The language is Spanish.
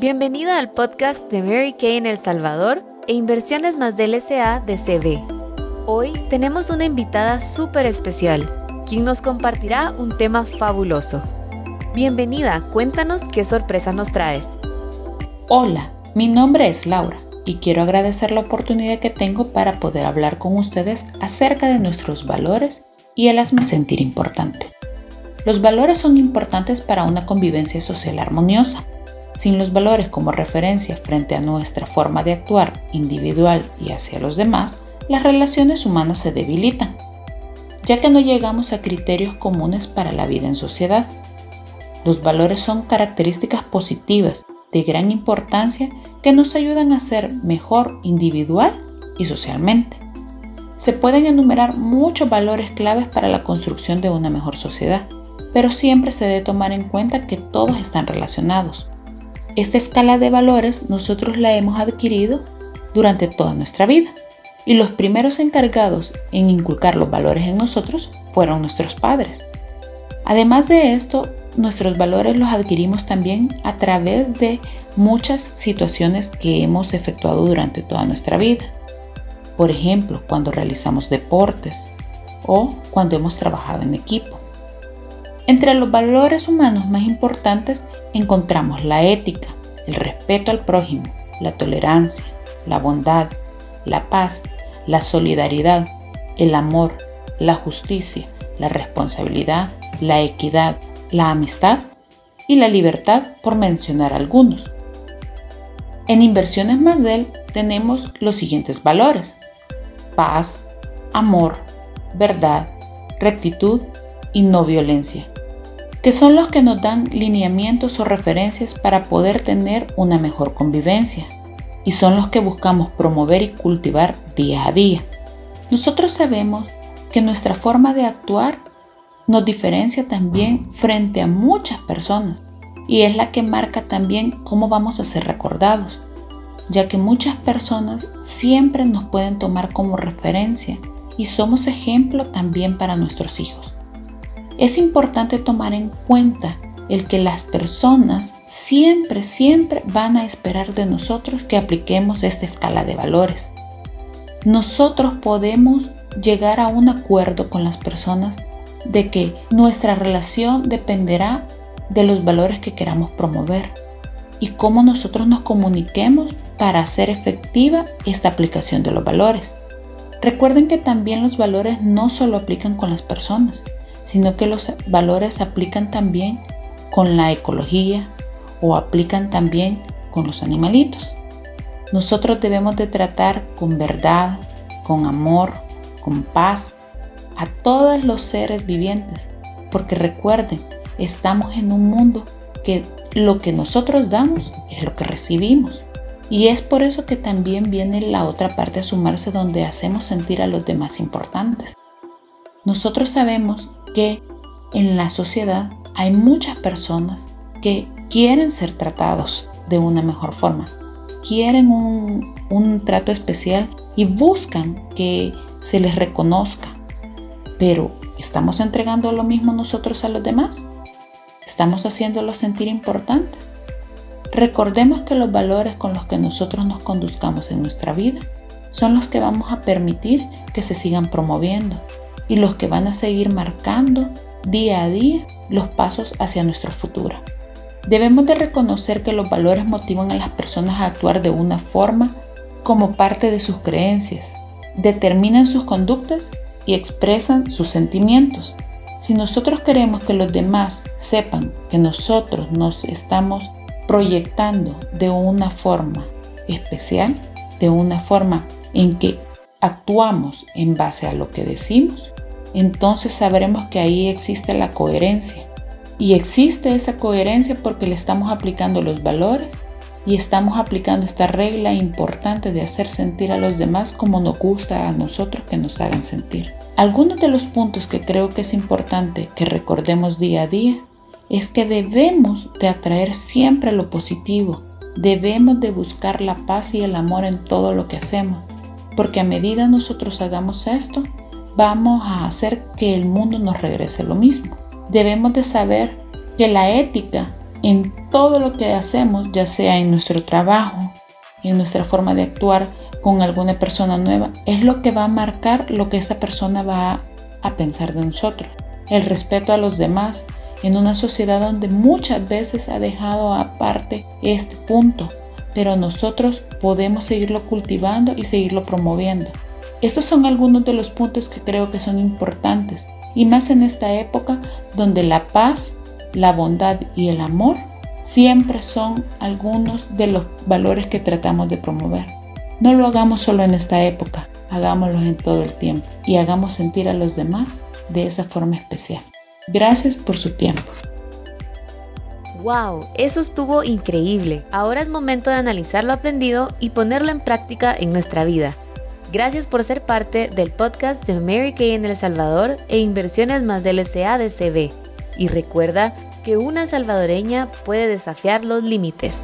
Bienvenida al podcast de Mary Kay en El Salvador e Inversiones más del SA de CB. Hoy tenemos una invitada súper especial, quien nos compartirá un tema fabuloso. Bienvenida, cuéntanos qué sorpresa nos traes. Hola, mi nombre es Laura y quiero agradecer la oportunidad que tengo para poder hablar con ustedes acerca de nuestros valores y el hazme sentir importante. Los valores son importantes para una convivencia social armoniosa sin los valores como referencia frente a nuestra forma de actuar individual y hacia los demás, las relaciones humanas se debilitan, ya que no llegamos a criterios comunes para la vida en sociedad. Los valores son características positivas de gran importancia que nos ayudan a ser mejor individual y socialmente. Se pueden enumerar muchos valores claves para la construcción de una mejor sociedad, pero siempre se debe tomar en cuenta que todos están relacionados. Esta escala de valores nosotros la hemos adquirido durante toda nuestra vida y los primeros encargados en inculcar los valores en nosotros fueron nuestros padres. Además de esto, nuestros valores los adquirimos también a través de muchas situaciones que hemos efectuado durante toda nuestra vida. Por ejemplo, cuando realizamos deportes o cuando hemos trabajado en equipo. Entre los valores humanos más importantes encontramos la ética, el respeto al prójimo, la tolerancia, la bondad, la paz, la solidaridad, el amor, la justicia, la responsabilidad, la equidad, la amistad y la libertad, por mencionar algunos. En Inversiones Más él tenemos los siguientes valores. Paz, amor, verdad, rectitud y no violencia que son los que nos dan lineamientos o referencias para poder tener una mejor convivencia y son los que buscamos promover y cultivar día a día. Nosotros sabemos que nuestra forma de actuar nos diferencia también frente a muchas personas y es la que marca también cómo vamos a ser recordados, ya que muchas personas siempre nos pueden tomar como referencia y somos ejemplo también para nuestros hijos. Es importante tomar en cuenta el que las personas siempre, siempre van a esperar de nosotros que apliquemos esta escala de valores. Nosotros podemos llegar a un acuerdo con las personas de que nuestra relación dependerá de los valores que queramos promover y cómo nosotros nos comuniquemos para hacer efectiva esta aplicación de los valores. Recuerden que también los valores no solo aplican con las personas, sino que los valores se aplican también con la ecología o aplican también con los animalitos. Nosotros debemos de tratar con verdad, con amor, con paz a todos los seres vivientes, porque recuerden, estamos en un mundo que lo que nosotros damos es lo que recibimos. Y es por eso que también viene la otra parte a sumarse donde hacemos sentir a los demás importantes. Nosotros sabemos que en la sociedad hay muchas personas que quieren ser tratados de una mejor forma, quieren un, trato especial y buscan que se les reconozca. Pero ¿estamos entregando lo mismo nosotros a los demás? ¿Estamos haciéndolos sentir importantes? Recordemos que los valores con los que nosotros nos conduzcamos en nuestra vida son los que vamos a permitir que se sigan promoviendo y los que van a seguir marcando día a día los pasos hacia nuestro futuro. Debemos de reconocer que los valores motivan a las personas a actuar de una forma como parte de sus creencias, determinan sus conductas y expresan sus sentimientos. Si nosotros queremos que los demás sepan que nosotros nos estamos proyectando de una forma especial, de una forma en que actuamos en base a lo que decimos, entonces sabremos que ahí existe la coherencia. Y existe esa coherencia porque le estamos aplicando los valores y estamos aplicando esta regla importante de hacer sentir a los demás como nos gusta a nosotros que nos hagan sentir. Algunos de los puntos que creo que es importante que recordemos día a día es que debemos de atraer siempre lo positivo, debemos de buscar la paz y el amor en todo lo que hacemos, porque a medida nosotros hagamos esto, vamos a hacer que el mundo nos regrese lo mismo. Debemos de saber que la ética en todo lo que hacemos, ya sea en nuestro trabajo, en nuestra forma de actuar con alguna persona nueva, es lo que va a marcar lo que esta persona va a pensar de nosotros. El respeto a los demás en una sociedad donde muchas veces ha dejado aparte este punto, pero nosotros podemos seguirlo cultivando y seguirlo promoviendo. Estos son algunos de los puntos que creo que son importantes y más en esta época donde la paz, la bondad y el amor siempre son algunos de los valores que tratamos de promover. No lo hagamos solo en esta época, hagámoslo en todo el tiempo y hagamos sentir a los demás de esa forma especial. Gracias por su tiempo. ¡Wow! Eso estuvo increíble. Ahora es momento de analizar lo aprendido y ponerlo en práctica en nuestra vida. Gracias por ser parte del podcast de Mary Kay en El Salvador e Inversiones más del SADCB. Y recuerda que una salvadoreña puede desafiar los límites.